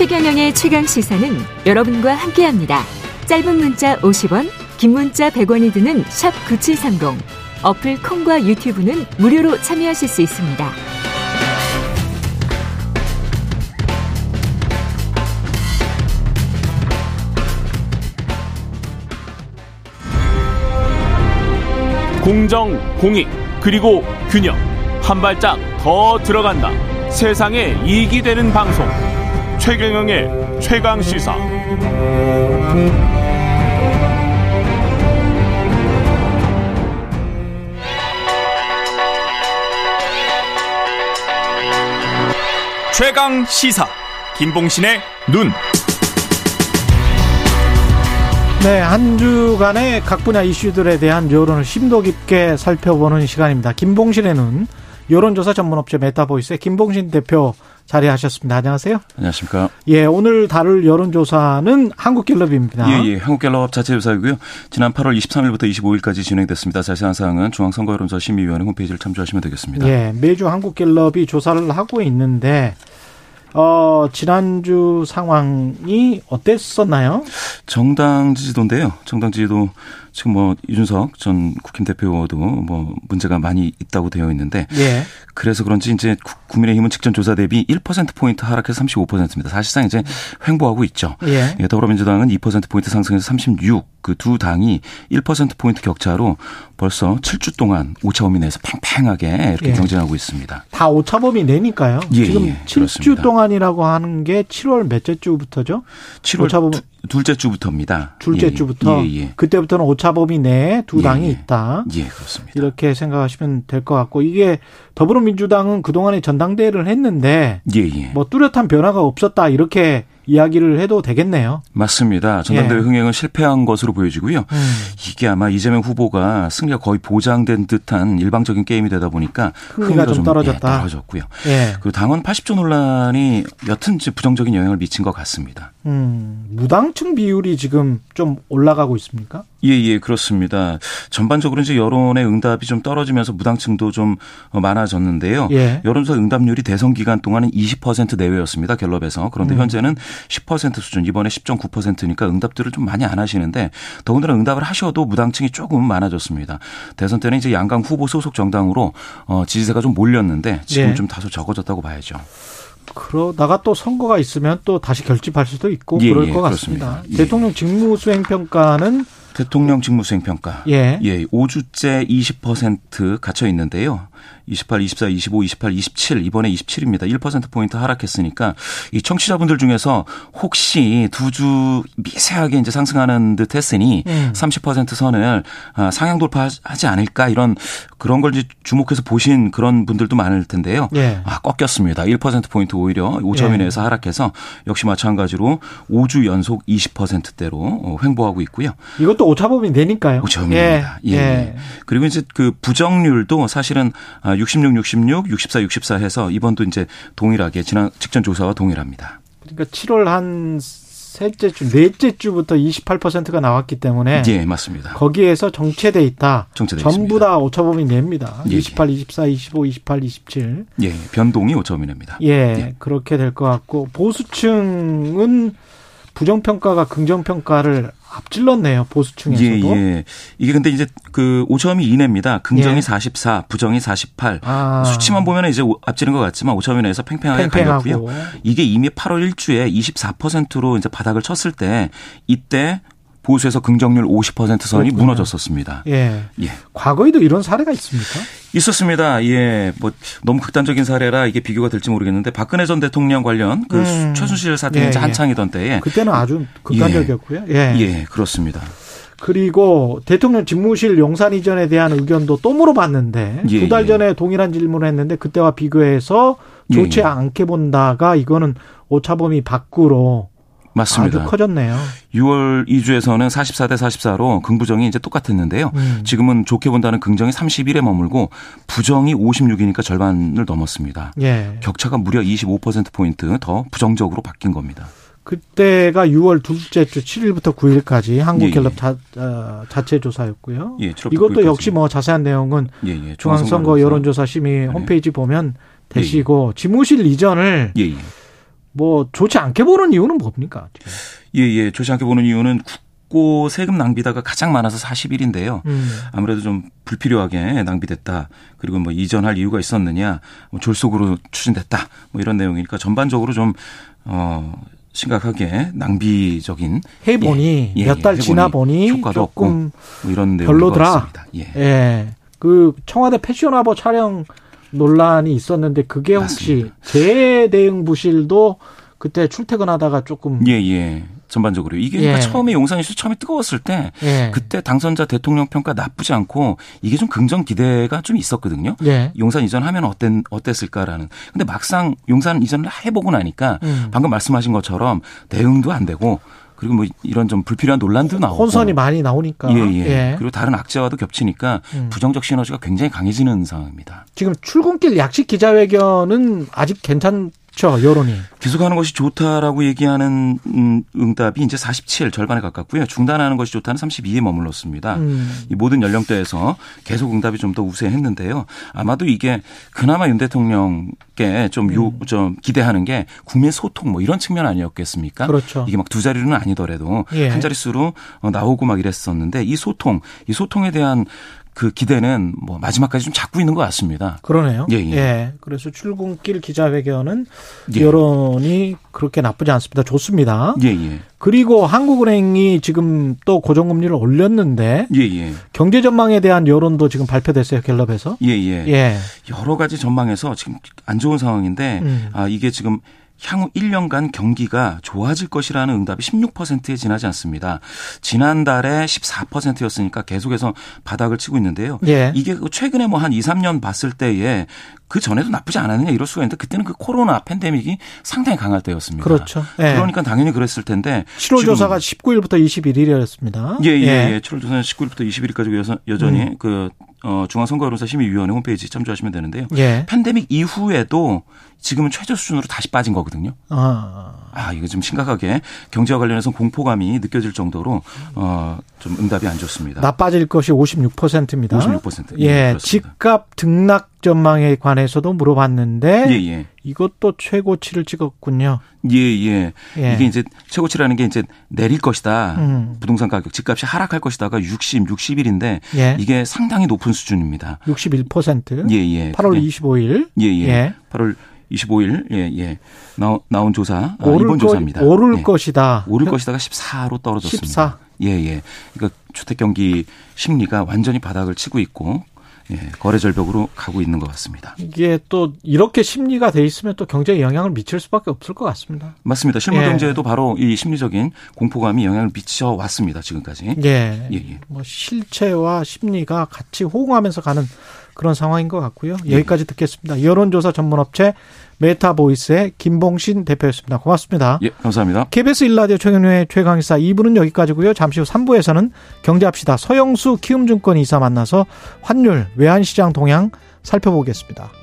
최경영의 최강 시사는 여러분과 함께합니다. 짧은 문자 50원, 긴 문자 100원이 드는 샵 9730. 어플 콩과 유튜브는 무료로 참여하실 수 있습니다. 공정, 공익, 그리고 균형. 한 발짝 더 들어간다. 세상에 이익이 되는 방송. 최경영의 최강 시사. 최강 시사. 김봉신의 눈. 네, 한 주간의 각 분야 이슈들에 대한 여론을 심도 깊게 살펴보는 시간입니다. 김봉신의 눈, 여론조사 전문업체 메타보이스의 김봉신 대표 자리하셨습니다. 안녕하세요. 안녕하십니까. 예, 오늘 다룰 여론조사는 한국갤럽입니다. 예, 예. 한국갤럽 자체 조사이고요. 지난 8월 23일부터 25일까지 진행됐습니다. 자세한 사항은 중앙선거여론조사 심의위원회 홈페이지를 참조하시면 되겠습니다. 예, 매주 한국갤럽이 조사를 하고 있는데 어, 지난주 상황이 어땠었나요? 정당 지지도인데요. 정당 지지도 지금 뭐 이준석 전 국힘 대표도 뭐 문제가 많이 있다고 되어 있는데 예. 그래서 그런지 이제 국민의힘은 직전 조사 대비 1% 포인트 하락해서 35%입니다. 사실상 이제 횡보하고 있죠. 예. 예, 더불어민주당은 2% 포인트 상승해서 36. 그 두 당이 1% 포인트 격차로 벌써 7주 동안 오차범위 내에서 팽팽하게 이렇게 예. 경쟁하고 있습니다. 다 오차범위 내니까요. 예, 지금 예, 7주 그렇습니다. 동안 이라고 하는 게 7월 몇째 주부터죠? 7월 오차범위- 두- 둘째 주부터입니다. 둘째 예, 주부터 예, 예. 그때부터는 오차범위 내에 두 예, 당이 예. 있다. 예, 그렇습니다. 이렇게 생각하시면 될 것 같고 이게 더불어민주당은 그동안에 전당대회를 했는데 예, 예. 뭐 뚜렷한 변화가 없었다 이렇게 이야기를 해도 되겠네요. 맞습니다. 전당대회 예. 흥행은 실패한 것으로 보여지고요. 음. 이게 아마 이재명 후보가 승리가 거의 보장된 듯한 일방적인 게임이 되다 보니까 흥미가 좀 떨어졌다. 예, 떨어졌고요. 예. 그리고 당원 80조 논란이 여튼 부정적인 영향을 미친 것 같습니다. 음, 무당층 비율이 지금 좀 올라가고 있습니까? 예, 예, 그렇습니다. 전반적으로 이제 여론의 응답이 좀 떨어지면서 무당층도 좀 어, 많아졌는데요. 예. 여론조사 응답률이 대선 기간 동안은 20% 내외였습니다. 갤럽에서. 그런데 음. 현재는 10% 수준, 이번에 10.9%니까 응답들을 좀 많이 안 하시는데 더군다나 응답을 하셔도 무당층이 조금 많아졌습니다. 대선 때는 이제 양강 후보 소속 정당으로 어, 지지세가 좀 몰렸는데 지금 예. 좀 다소 적어졌다고 봐야죠. 그러다가 또 선거가 있으면 또 다시 결집할 수도 있고 예, 그럴 예, 것 그렇습니다. 같습니다. 예. 대통령 직무수행 평가는 대통령 직무수행 평가. 예. 예, 5주째 20% 갇혀 있는데요. 28, 24, 25, 28, 27 이번에 27입니다. 1% 포인트 하락했으니까 이 청취자분들 중에서 혹시 두 주 미세하게 이제 상승하는 듯 했으니 음. 30% 선을 아, 상향 돌파하지 않을까 이런 그런 걸 이제 주목해서 보신 그런 분들도 많을 텐데요. 예. 아, 꺾였습니다. 1% 포인트 오히려 5점 예. 이내에서 하락해서 역시 마찬가지로 5주 연속 20%대로 횡보하고 있고요. 이것 도 오차범위 내니까요. 오차범위입니다. 예. 예. 그리고 이제 그 부정률도 사실은 아, 66, 66, 64, 64 해서 이번도 이제 동일하게 지난 직전 조사와 동일합니다. 그러니까 7월 한 셋째 주, 넷째 주부터 28%가 나왔기 때문에 예, 맞습니다. 거기에서 정체돼 있다. 정체돼 전부 있습니다. 다 오차범위 냅니다. 예, 28, 24, 25, 28, 27. 예, 변동이 5점이냅니다. 예, 그렇게 될 것 같고 보수층은 부정평가가 긍정평가를 앞질렀네요. 보수층에서도. 예, 예. 이게 근데 이제 그 5점이 이내입니다. 긍정이 예. 44, 부정이 48. 아. 수치만 보면 이제 앞지는 것 같지만 5점 이내에서 팽팽하게 팽팽하고. 갈렸고요. 이게 이미 8월 1주에 24%로 이제 바닥을 쳤을 때 이때 보수에서 긍정률 50% 선이 그렇군요. 무너졌었습니다. 예. 예. 과거에도 이런 사례가 있습니까? 있었습니다. 예. 뭐 너무 극단적인 사례라 이게 비교가 될지 모르겠는데 박근혜 전 대통령 관련 그 음. 최순실 사태 예, 이제 예. 한창이던 때에 그때는 아주 극단적이었고요. 예. 예, 그렇습니다. 그리고 대통령 집무실 용산 이전에 대한 의견도 또 물어봤는데 예, 두달 예. 전에 동일한 질문을 했는데 그때와 비교해서 좋지 예, 예. 않게 본다가 이거는 오차범위 밖으로 맞습니다. 아주 커졌네요. 6월 2주에서는 44대 44로 긍부정이 이제 똑같았는데요. 음. 지금은 좋게 본다는 긍정이 31에 머물고 부정이 56이니까 절반을 넘었습니다. 예. 격차가 무려 25%포인트 더 부정적으로 바뀐 겁니다. 그때가 6월 둘째 주 7일부터 9일까지 예, 한국갤럽 예. 자, 어, 자 체 조사였고요. 예, 7월부터 이것도 9일까지. 역시 뭐 자세한 내용은 예, 예. 중앙선거 여론조사 심의 홈페이지 보면 되시고 집무실 이전을 예, 예. 뭐 좋지 않게 보는 이유는 뭡니까? 지금? 예, 예. 좋지 않게 보는 이유는 국고 세금 낭비다가 가장 많아서 41인데요. 음. 아무래도 좀 불필요하게 낭비됐다. 그리고 뭐 이전할 이유가 있었느냐. 뭐 졸속으로 추진됐다. 뭐 이런 내용이니까 전반적으로 좀 어, 심각하게 낭비적인 해보니 예, 예, 몇달 해보니 지나 보니 효과도 없고 뭐 이런 내용인 별로더라. 예. 예. 그 청와대 패션화보 촬영 논란이 있었는데 그게 혹시 재대응 부실도 그때 출퇴근하다가 조금 예, 예. 전반적으로 이게 그러니까 예. 처음에 용산 이슈 처음에 뜨거웠을 때 예. 그때 당선자 대통령 평가 나쁘지 않고 이게 좀 긍정 기대가 좀 있었거든요. 예. 용산 이전하면 어땠, 어땠을까라는. 근데 막상 용산 이전을 해보고 나니까 음. 방금 말씀하신 것처럼 대응도 안 되고 그리고 뭐 이런 좀 불필요한 논란도 나오고. 혼선이 많이 나오니까 예, 예. 그리고 다른 악재와도 겹치니까 음. 부정적 시너지가 굉장히 강해지는 상황입니다. 지금 출근길 약식 기자회견은 아직 괜찮 죠 여론이. 계속하는 것이 좋다라고 얘기하는 음, 응답이 이제 47 절반에 가깝고요. 중단하는 것이 좋다는 32에 머물렀습니다. 음. 이 모든 연령대에서 계속 응답이 좀 더 우세했는데요. 아마도 이게 그나마 윤 대통령께 좀, 요, 음. 좀 기대하는 게 국민 소통 뭐 이런 측면 아니었겠습니까? 그렇죠. 이게 막 두 자리는 아니더라도 예. 한 자릿수로 어, 나오고 막 이랬었는데 이 소통, 이 소통에 대한 그 기대는 뭐 마지막까지 좀 잡고 있는 것 같습니다. 그러네요. 예, 예. 그래서 출근길 기자회견은 예. 여론이 그렇게 나쁘지 않습니다. 좋습니다. 예, 예. 그리고 한국은행이 지금 또 고정금리를 올렸는데 예, 예. 경제 전망에 대한 여론도 지금 발표됐어요 갤럽에서. 예, 예. 예. 여러 가지 전망에서 지금 안 좋은 상황인데 음. 아 이게 지금 향후 1년간 경기가 좋아질 것이라는 응답이 16%에 지나지 않습니다. 지난달에 14%였으니까 계속해서 바닥을 치고 있는데요. 예. 이게 그 최근에 뭐 한 2, 3년 봤을 때에 그 전에도 나쁘지 않았느냐 이럴 수가 있는데 그때는 그 코로나 팬데믹이 상당히 강할 때였습니다. 그렇죠. 예. 그러니까 당연히 그랬을 텐데 7월 지금 조사가 19일부터 21일이었습니다. 예, 예, 예. 7월 조사는 19일부터 21일까지 여서- 여전히 음. 그 어, 중앙선거여론조사 심의위원회 홈페이지 참조하시면 되는데요. 예. 팬데믹 이후에도 지금은 최저 수준으로 다시 빠진 거거든요. 아, 아, 이거 좀 심각하게 경제와 관련해서 공포감이 느껴질 정도로 어, 좀 응답이 안 좋습니다. 나빠질 것이 56%입니다. 56%. 예, 예, 그렇습니다. 집값 등락 전망에 관해서도 물어봤는데 예, 예. 이것도 최고치를 찍었군요. 예, 예. 예. 이게 이제 최고치라는 게 이제 내릴 것이다. 음. 부동산 가격, 집값이 하락할 것이다가 60, 61인데 예. 이게 상당히 높은 수준입니다. 61%. 예, 예. 8월 그게- 25일. 예, 예. 예. 8월 25일, 예, 예. 나, 나온 조사, 아, 이번 거, 조사입니다. 오를 예. 것이다. 오를 것이다가 14로 떨어졌습니다. 14. 예, 예. 그러니까 주택 경기 심리가 완전히 바닥을 치고 있고, 예, 거래 절벽으로 가고 있는 것 같습니다. 이게 또 이렇게 심리가 돼 있으면 또 경제에 영향을 미칠 수밖에 없을 것 같습니다. 맞습니다. 실물 예. 경제에도 바로 이 심리적인 공포감이 영향을 미쳐 왔습니다. 지금까지. 예. 예, 예. 뭐 실체와 심리가 같이 호응하면서 가는 그런 상황인 것 같고요. 예. 여기까지 듣겠습니다. 여론조사 전문업체 메타보이스의 김봉신 대표였습니다. 고맙습니다. 예, 감사합니다. KBS 일라디오 최경영의 최강시사 2부는 여기까지고요. 잠시 후 3부에서는 경제합시다. 서영수 키움증권 이사 만나서 환율, 외환시장 동향 살펴보겠습니다.